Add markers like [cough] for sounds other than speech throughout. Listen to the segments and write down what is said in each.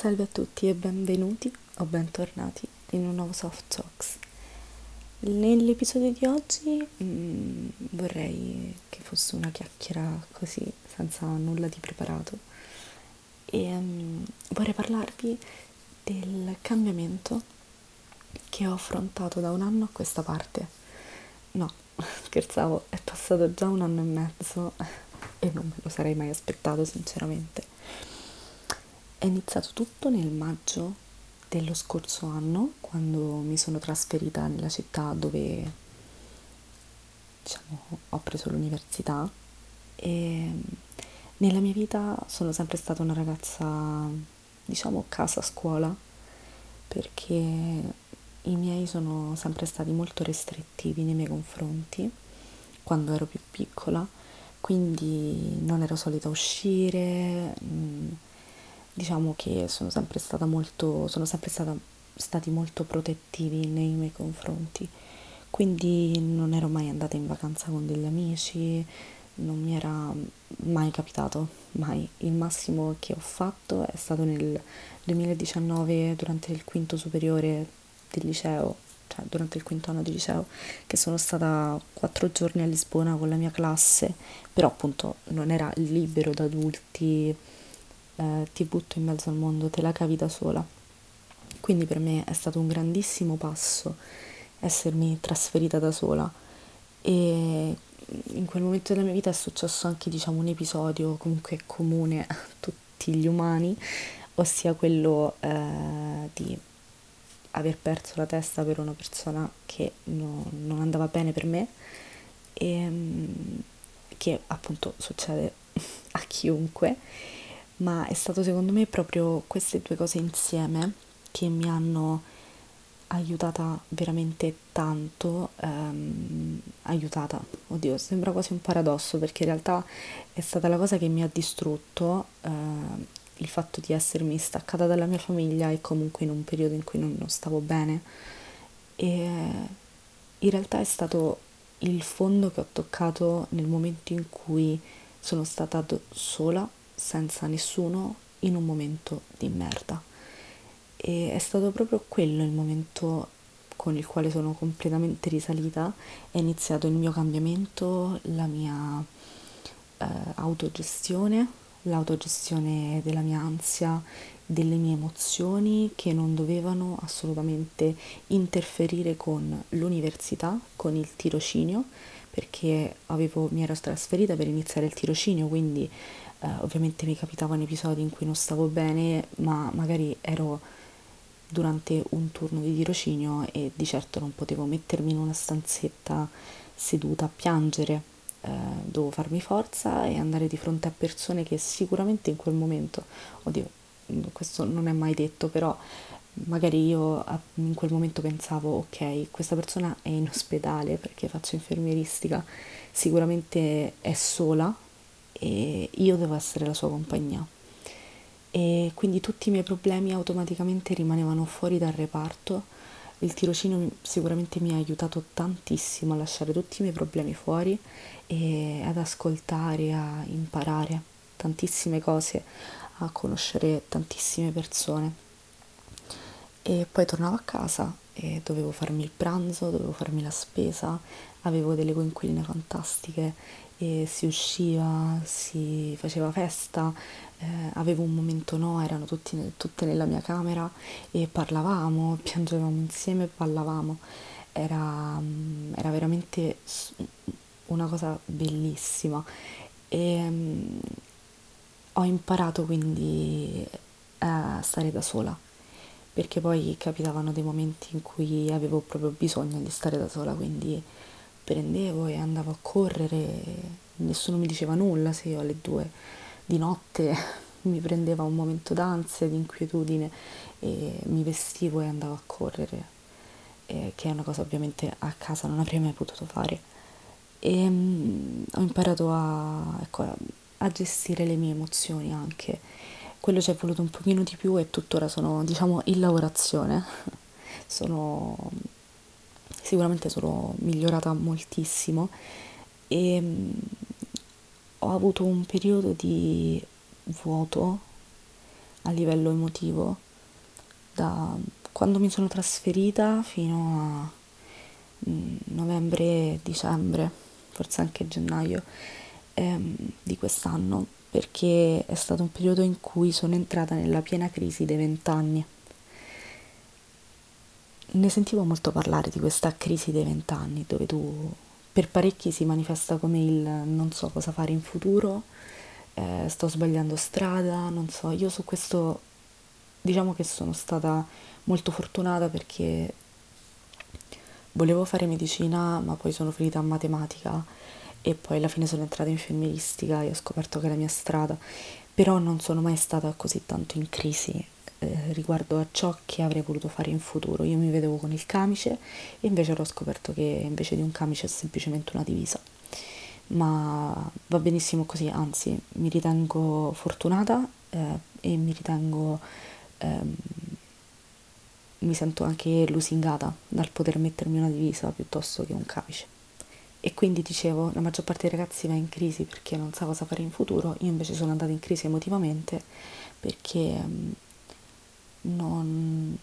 Salve a tutti e benvenuti o bentornati in un nuovo Soft Talks. Nell'episodio di oggi mh, mm, vorrei che fosse una chiacchiera così, senza nulla di preparato, e um, vorrei parlarvi del cambiamento che ho affrontato da un anno a questa parte. No, [laughs] scherzavo, è passato già un anno e mezzo [laughs] e non me lo sarei mai aspettato sinceramente. È iniziato tutto nel maggio dello scorso anno, quando mi sono trasferita nella città dove diciamo, ho preso l'università. E nella mia vita sono sempre stata una ragazza, diciamo, casa-scuola, perché i miei sono sempre stati molto restrittivi nei miei confronti quando ero più piccola. Quindi non ero solita uscire, mm, diciamo che sono sempre stata molto, sono sempre stata, stati molto protettivi nei miei confronti, quindi non ero mai andata in vacanza con degli amici, non mi era mai capitato, mai. Il massimo che ho fatto è stato nel 2019 durante il quinto superiore del liceo cioè durante il quinto anno di liceo, che sono stata quattro giorni a Lisbona con la mia classe, però appunto non era libero da adulti, eh, ti butto in mezzo al mondo, te la cavi da sola. Quindi per me è stato un grandissimo passo essermi trasferita da sola e in quel momento della mia vita è successo anche diciamo un episodio comunque comune a tutti gli umani, ossia quello eh, di aver perso la testa per una persona che no, non andava bene per me e ehm, che appunto succede [laughs] a chiunque, ma è stato secondo me proprio queste due cose insieme che mi hanno aiutata veramente tanto, ehm, aiutata, oddio, sembra quasi un paradosso perché in realtà è stata la cosa che mi ha distrutto, eh, il fatto di essermi staccata dalla mia famiglia e comunque in un periodo in cui non, non stavo bene. E in realtà è stato il fondo che ho toccato nel momento in cui sono stata sola, senza nessuno, in un momento di merda. E è stato proprio quello il momento con il quale sono completamente risalita, è iniziato il mio cambiamento, la mia eh, autogestione, l'autogestione della mia ansia, delle mie emozioni che non dovevano assolutamente interferire con l'università, con il tirocinio, perché avevo, mi ero trasferita per iniziare il tirocinio, quindi eh, ovviamente mi capitavano episodi in cui non stavo bene, ma magari ero durante un turno di tirocinio e di certo non potevo mettermi in una stanzetta seduta a piangere. Eh, dovevo farmi forza e andare di fronte a persone che sicuramente in quel momento, oddio, questo non è mai detto, però magari io in quel momento pensavo, ok, questa persona è in ospedale perché faccio infermieristica, sicuramente è sola e io devo essere la sua compagnia. E quindi tutti i miei problemi automaticamente rimanevano fuori dal reparto il tirocinio sicuramente mi ha aiutato tantissimo a lasciare tutti i miei problemi fuori e ad ascoltare, a imparare tantissime cose, a conoscere tantissime persone. E poi tornavo a casa e dovevo farmi il pranzo, dovevo farmi la spesa, avevo delle coinquiline fantastiche e si usciva, si faceva festa, eh, avevo un momento no, erano tutti, tutte nella mia camera e parlavamo, piangevamo insieme, ballavamo. Era, mm, era veramente una cosa bellissima e um, ho imparato quindi a stare da sola perché poi capitavano dei momenti in cui avevo proprio bisogno di stare da sola, quindi prendevo e andavo a correre, nessuno mi diceva nulla se io alle due di notte [laughs] mi prendeva un momento d'ansia, di inquietudine e mi vestivo e andavo a correre, eh, che è una cosa ovviamente a casa non avrei mai potuto fare. E um, ho imparato a, ecco, a gestire le mie emozioni anche. Quello ci è voluto un pochino di più e tuttora sono, diciamo, in lavorazione. [laughs] sono sicuramente sono migliorata moltissimo e um, ho avuto un periodo di vuoto a livello emotivo da quando mi sono trasferita fino a mm, novembre, dicembre, forse anche gennaio ehm, di quest'anno, perché è stato un periodo in cui sono entrata nella piena crisi dei vent'anni. Ne sentivo molto parlare di questa crisi dei vent'anni, dove tu per parecchi si manifesta come il non so cosa fare in futuro, eh, sto sbagliando strada, non so, io su questo diciamo che sono stata molto fortunata perché volevo fare medicina, ma poi sono finita a matematica e poi alla fine sono entrata in femministica e ho scoperto che è la mia strada, però non sono mai stata così tanto in crisi eh, riguardo a ciò che avrei voluto fare in futuro. Io mi vedevo con il camice e invece ho scoperto che invece di un camice è semplicemente una divisa. Ma va benissimo così, anzi mi ritengo fortunata eh, e mi ritengo ehm, mi sento anche lusingata dal poter mettermi una divisa piuttosto che un camice. E quindi dicevo, la maggior parte dei ragazzi va in crisi perché non sa cosa fare in futuro, io invece sono andata in crisi emotivamente perché ehm, non,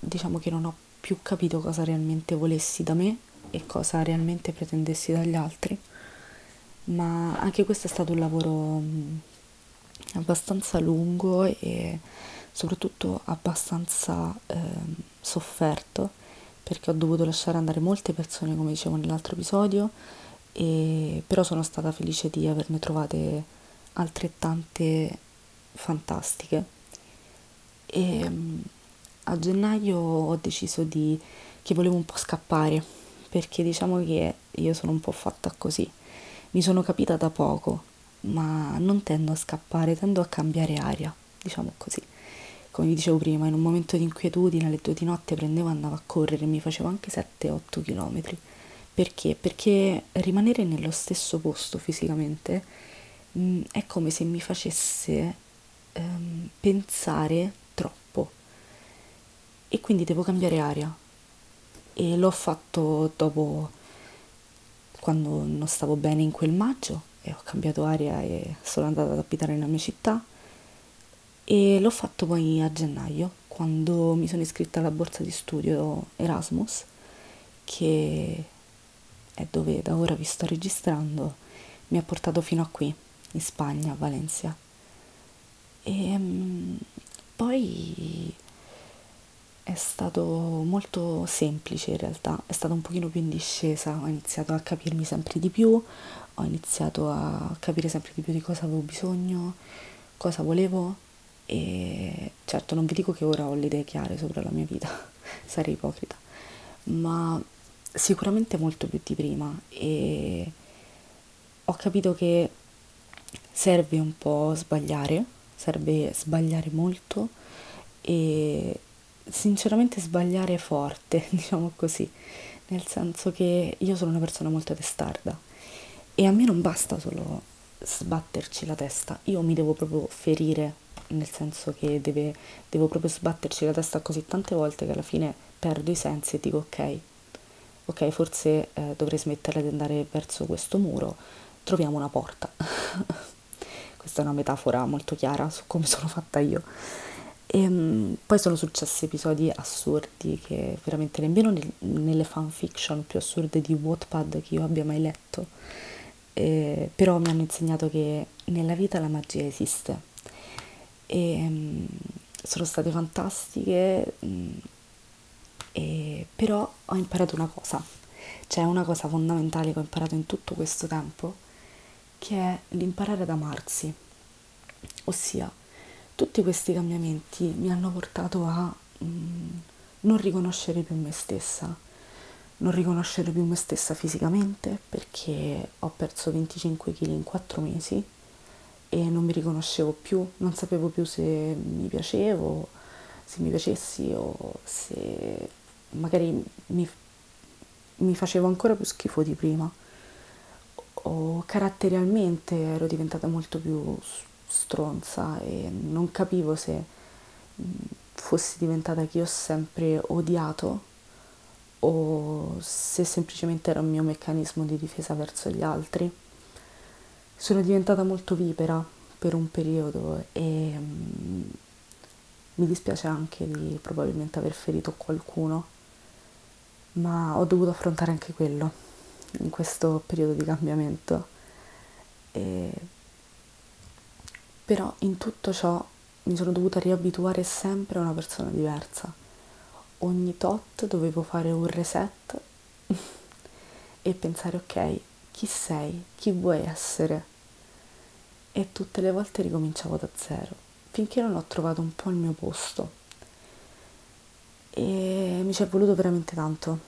diciamo che non ho più capito cosa realmente volessi da me e cosa realmente pretendessi dagli altri, ma anche questo è stato un lavoro mm, abbastanza lungo e soprattutto abbastanza eh, sofferto perché ho dovuto lasciare andare molte persone come dicevo nell'altro episodio e però sono stata felice di averne trovate altrettante fantastiche. E mm, a gennaio ho deciso di che volevo un po' scappare perché diciamo che io sono un po' fatta così. Mi sono capita da poco ma non tendo a scappare tendo a cambiare aria diciamo così come vi dicevo prima, in un momento di inquietudine alle due di notte prendevo e andavo a correre, mi facevo anche 7-8 km. Perché? Perché rimanere nello stesso posto fisicamente mh, mm, è come se mi facesse ehm, pensare troppo e quindi devo cambiare aria. E l'ho fatto dopo quando non stavo bene in quel maggio e ho cambiato aria e sono andata ad abitare nella mia città e l'ho fatto poi a gennaio, quando mi sono iscritta alla borsa di studio Erasmus, che è dove da ora vi sto registrando, mi ha portato fino a qui, in Spagna, a Valencia. E um, poi è stato molto semplice in realtà, è stato un pochino più in discesa, ho iniziato a capirmi sempre di più, ho iniziato a capire sempre di più di cosa avevo bisogno, cosa volevo e certo non vi dico che ora ho le idee chiare sopra la mia vita, [laughs] sarei ipocrita, ma sicuramente molto più di prima. E ho capito che serve un po' sbagliare, serve sbagliare molto e sinceramente sbagliare forte, [laughs] diciamo così, nel senso che io sono una persona molto testarda e a me non basta solo sbatterci la testa, io mi devo proprio ferire nel senso che deve, devo proprio sbatterci la testa così tante volte che alla fine perdo i sensi e dico ok, ok, forse eh, dovrei smettere di andare verso questo muro, troviamo una porta. [laughs] Questa è una metafora molto chiara su come sono fatta io. E, um, poi sono successi episodi assurdi che veramente nemmeno nel, nelle fanfiction più assurde di Wattpad che io abbia mai letto, eh, però mi hanno insegnato che nella vita la magia esiste e um, sono state fantastiche, um, e, però ho imparato una cosa, c'è una cosa fondamentale che ho imparato in tutto questo tempo, che è l'imparare ad amarsi, ossia tutti questi cambiamenti mi hanno portato a um, non riconoscere più me stessa, non riconoscere più me stessa fisicamente perché ho perso 25 kg in 4 mesi e non mi riconoscevo più, non sapevo più se mi piacevo, se mi piacessi o se magari mi, mi facevo ancora più schifo di prima. O caratterialmente ero diventata molto più stronza e non capivo se fossi diventata che io ho sempre odiato o se semplicemente era un mio meccanismo di difesa verso gli altri sono diventata molto vipera per un periodo e mm, mi dispiace anche di probabilmente aver ferito qualcuno, ma ho dovuto affrontare anche quello in questo periodo di cambiamento. E però in tutto ciò mi sono dovuta riabituare sempre a una persona diversa. Ogni tot dovevo fare un reset [laughs] e pensare ok, chi sei, chi vuoi essere. E tutte le volte ricominciavo da zero, finché non ho trovato un po' il mio posto. E mi ci è voluto veramente tanto,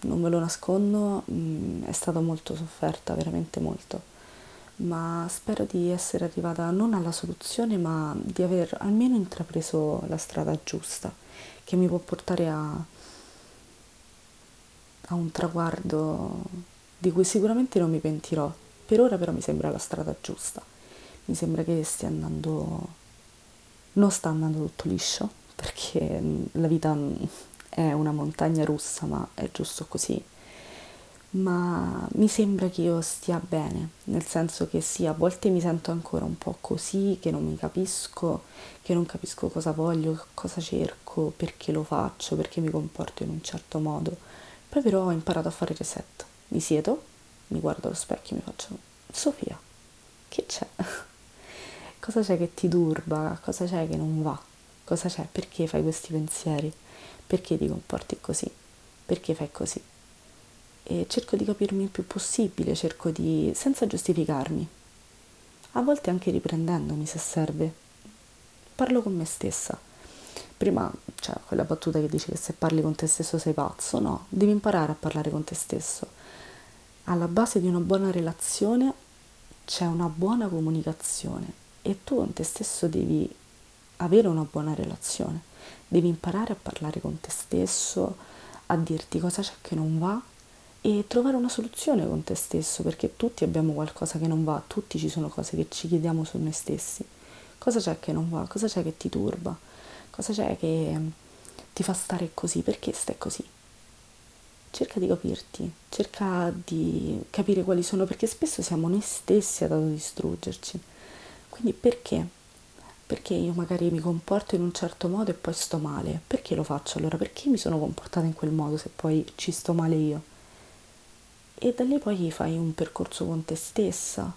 non ve lo nascondo, mm, è stata molto sofferta, veramente molto ma spero di essere arrivata non alla soluzione, ma di aver almeno intrapreso la strada giusta, che mi può portare a, a un traguardo di cui sicuramente non mi pentirò. Per ora però mi sembra la strada giusta. Mi sembra che stia andando... non sta andando tutto liscio, perché la vita è una montagna russa, ma è giusto così ma mi sembra che io stia bene, nel senso che sì, a volte mi sento ancora un po' così, che non mi capisco, che non capisco cosa voglio, cosa cerco, perché lo faccio, perché mi comporto in un certo modo. Poi però ho imparato a fare reset. Mi siedo, mi guardo allo specchio e mi faccio Sofia, che c'è? [laughs] cosa c'è che ti turba? Cosa c'è che non va? Cosa c'è? Perché fai questi pensieri? Perché ti comporti così? Perché fai così? e cerco di capirmi il più possibile, cerco di... senza giustificarmi, a volte anche riprendendomi se serve. Parlo con me stessa. Prima c'è cioè, quella battuta che dice che se parli con te stesso sei pazzo, no, devi imparare a parlare con te stesso. Alla base di una buona relazione c'è una buona comunicazione e tu con te stesso devi avere una buona relazione, devi imparare a parlare con te stesso, a dirti cosa c'è che non va e trovare una soluzione con te stesso, perché tutti abbiamo qualcosa che non va, tutti ci sono cose che ci chiediamo su noi stessi. Cosa c'è che non va? Cosa c'è che ti turba? Cosa c'è che ti fa stare così? Perché stai così? Cerca di capirti, cerca di capire quali sono, perché spesso siamo noi stessi ad autodistruggerci. Quindi perché? Perché io magari mi comporto in un certo modo e poi sto male? Perché lo faccio allora? Perché mi sono comportata in quel modo se poi ci sto male io? e da lì poi fai un percorso con te stessa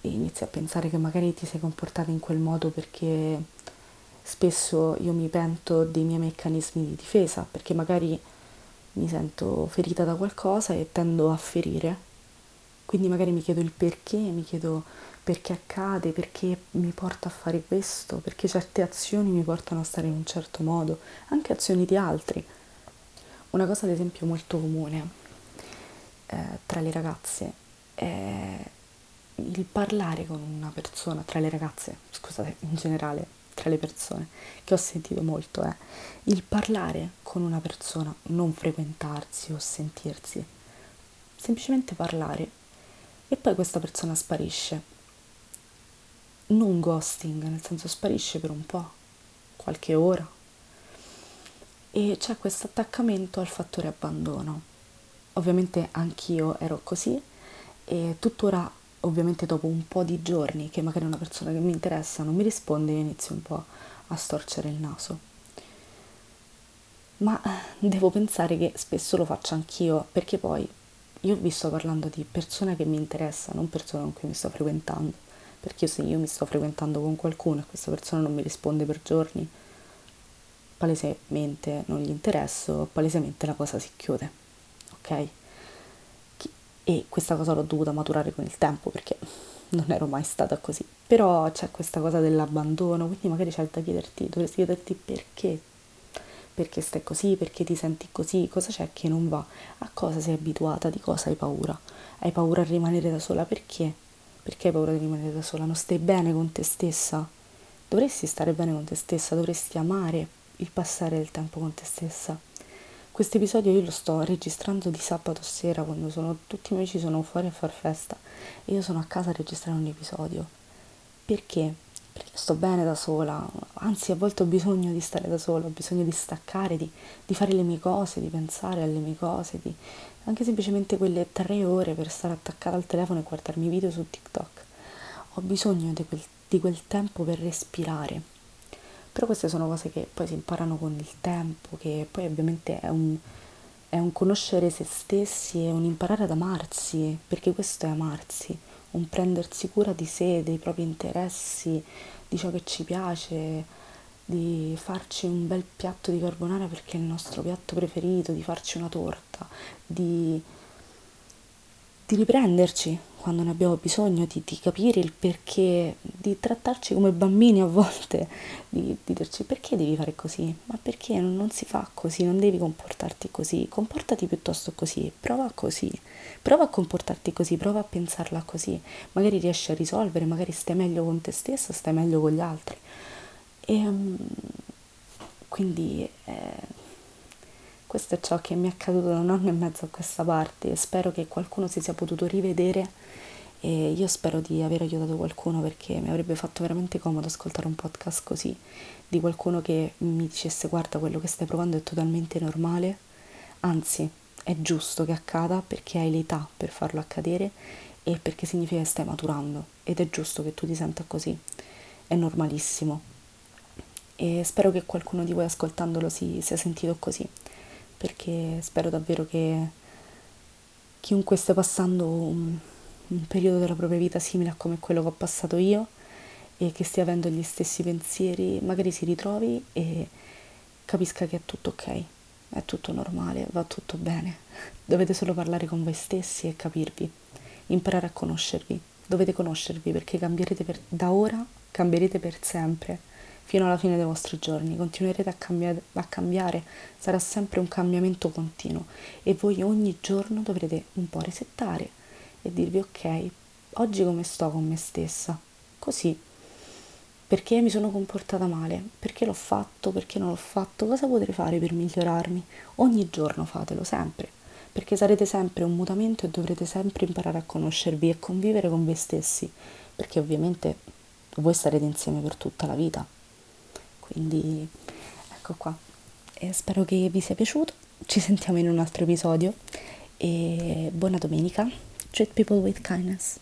e inizi a pensare che magari ti sei comportata in quel modo perché spesso io mi pento dei miei meccanismi di difesa, perché magari mi sento ferita da qualcosa e tendo a ferire. Quindi magari mi chiedo il perché, mi chiedo perché accade, perché mi porta a fare questo, perché certe azioni mi portano a stare in un certo modo, anche azioni di altri. Una cosa ad esempio molto comune eh, tra le ragazze è il parlare con una persona, tra le ragazze, scusate, in generale, tra le persone, che ho sentito molto è il parlare con una persona, non frequentarsi o sentirsi, semplicemente parlare e poi questa persona sparisce. Non ghosting, nel senso sparisce per un po', qualche ora. E c'è questo attaccamento al fattore abbandono Ovviamente anch'io ero così e tuttora, ovviamente dopo un po' di giorni che magari una persona che mi interessa non mi risponde, io inizio un po' a storcere il naso. Ma eh, devo pensare che spesso lo faccio anch'io, perché poi io vi sto parlando di persone che mi interessano, non persone con cui mi sto frequentando. Perché se io mi sto frequentando con qualcuno e questa persona non mi risponde per giorni, palesemente non gli interesso, palesemente la cosa si chiude ok? E questa cosa l'ho dovuta maturare con il tempo perché non ero mai stata così. Però c'è questa cosa dell'abbandono, quindi magari c'è da chiederti, dovresti chiederti perché. Perché stai così, perché ti senti così, cosa c'è che non va, a cosa sei abituata, di cosa hai paura. Hai paura a rimanere da sola perché? Perché hai paura di rimanere da sola? Non stai bene con te stessa? Dovresti stare bene con te stessa, dovresti amare il passare del tempo con te stessa questo episodio io lo sto registrando di sabato sera quando sono, tutti i miei amici sono fuori a far festa e io sono a casa a registrare un episodio. Perché? Sto bene da sola, anzi a volte ho bisogno di stare da sola, ho bisogno di staccare, di, di fare le mie cose, di pensare alle mie cose, di, anche semplicemente quelle tre ore per stare attaccata al telefono e guardarmi video su TikTok. Ho bisogno di, quel, di quel tempo per respirare. Però queste sono cose che poi si imparano con il tempo, che poi ovviamente è un, è un conoscere se stessi, è un imparare ad amarsi, perché questo è amarsi, un prendersi cura di sé, dei propri interessi, di ciò che ci piace, di farci un bel piatto di carbonara perché è il nostro piatto preferito, di farci una torta, di, di riprenderci quando ne abbiamo bisogno, di, di, capire il perché, di trattarci come bambini a volte, di, di dirci perché devi fare così, ma perché non, si fa così, non devi comportarti così, comportati piuttosto così, prova così, prova a comportarti così, prova a pensarla così, magari riesci a risolvere, magari stai meglio con te stesso, stai meglio con gli altri. E um, quindi... Eh, questo è ciò che mi è accaduto da un anno e mezzo a questa parte. Spero che qualcuno si sia potuto rivedere e io spero di aver aiutato qualcuno perché mi avrebbe fatto veramente comodo ascoltare un podcast così, di qualcuno che mi dicesse guarda quello che stai provando è totalmente normale, anzi è giusto che accada perché hai l'età per farlo accadere e perché significa che stai maturando ed è giusto che tu ti senta così, è normalissimo. E spero che qualcuno di voi ascoltandolo si sia sentito così perché spero davvero che chiunque stia passando un, un periodo della propria vita simile a come quello che ho passato io e che stia avendo gli stessi pensieri, magari si ritrovi e capisca che è tutto ok, è tutto normale, va tutto bene. Dovete solo parlare con voi stessi e capirvi, imparare a conoscervi. Dovete conoscervi perché cambierete per, da ora, cambierete per sempre fino alla fine dei vostri giorni, continuerete a cambiare, a cambiare, sarà sempre un cambiamento continuo e voi ogni giorno dovrete un po' resettare e dirvi ok, oggi come sto con me stessa? Così. Perché mi sono comportata male? Perché l'ho fatto? Perché non l'ho fatto? Cosa potrei fare per migliorarmi? Ogni giorno fatelo, sempre, perché sarete sempre un mutamento e dovrete sempre imparare a conoscervi e convivere con voi stessi, perché ovviamente voi starete insieme per tutta la vita. Quindi ecco qua. E spero che vi sia piaciuto. Ci sentiamo in un altro episodio e buona domenica. Treat people with kindness.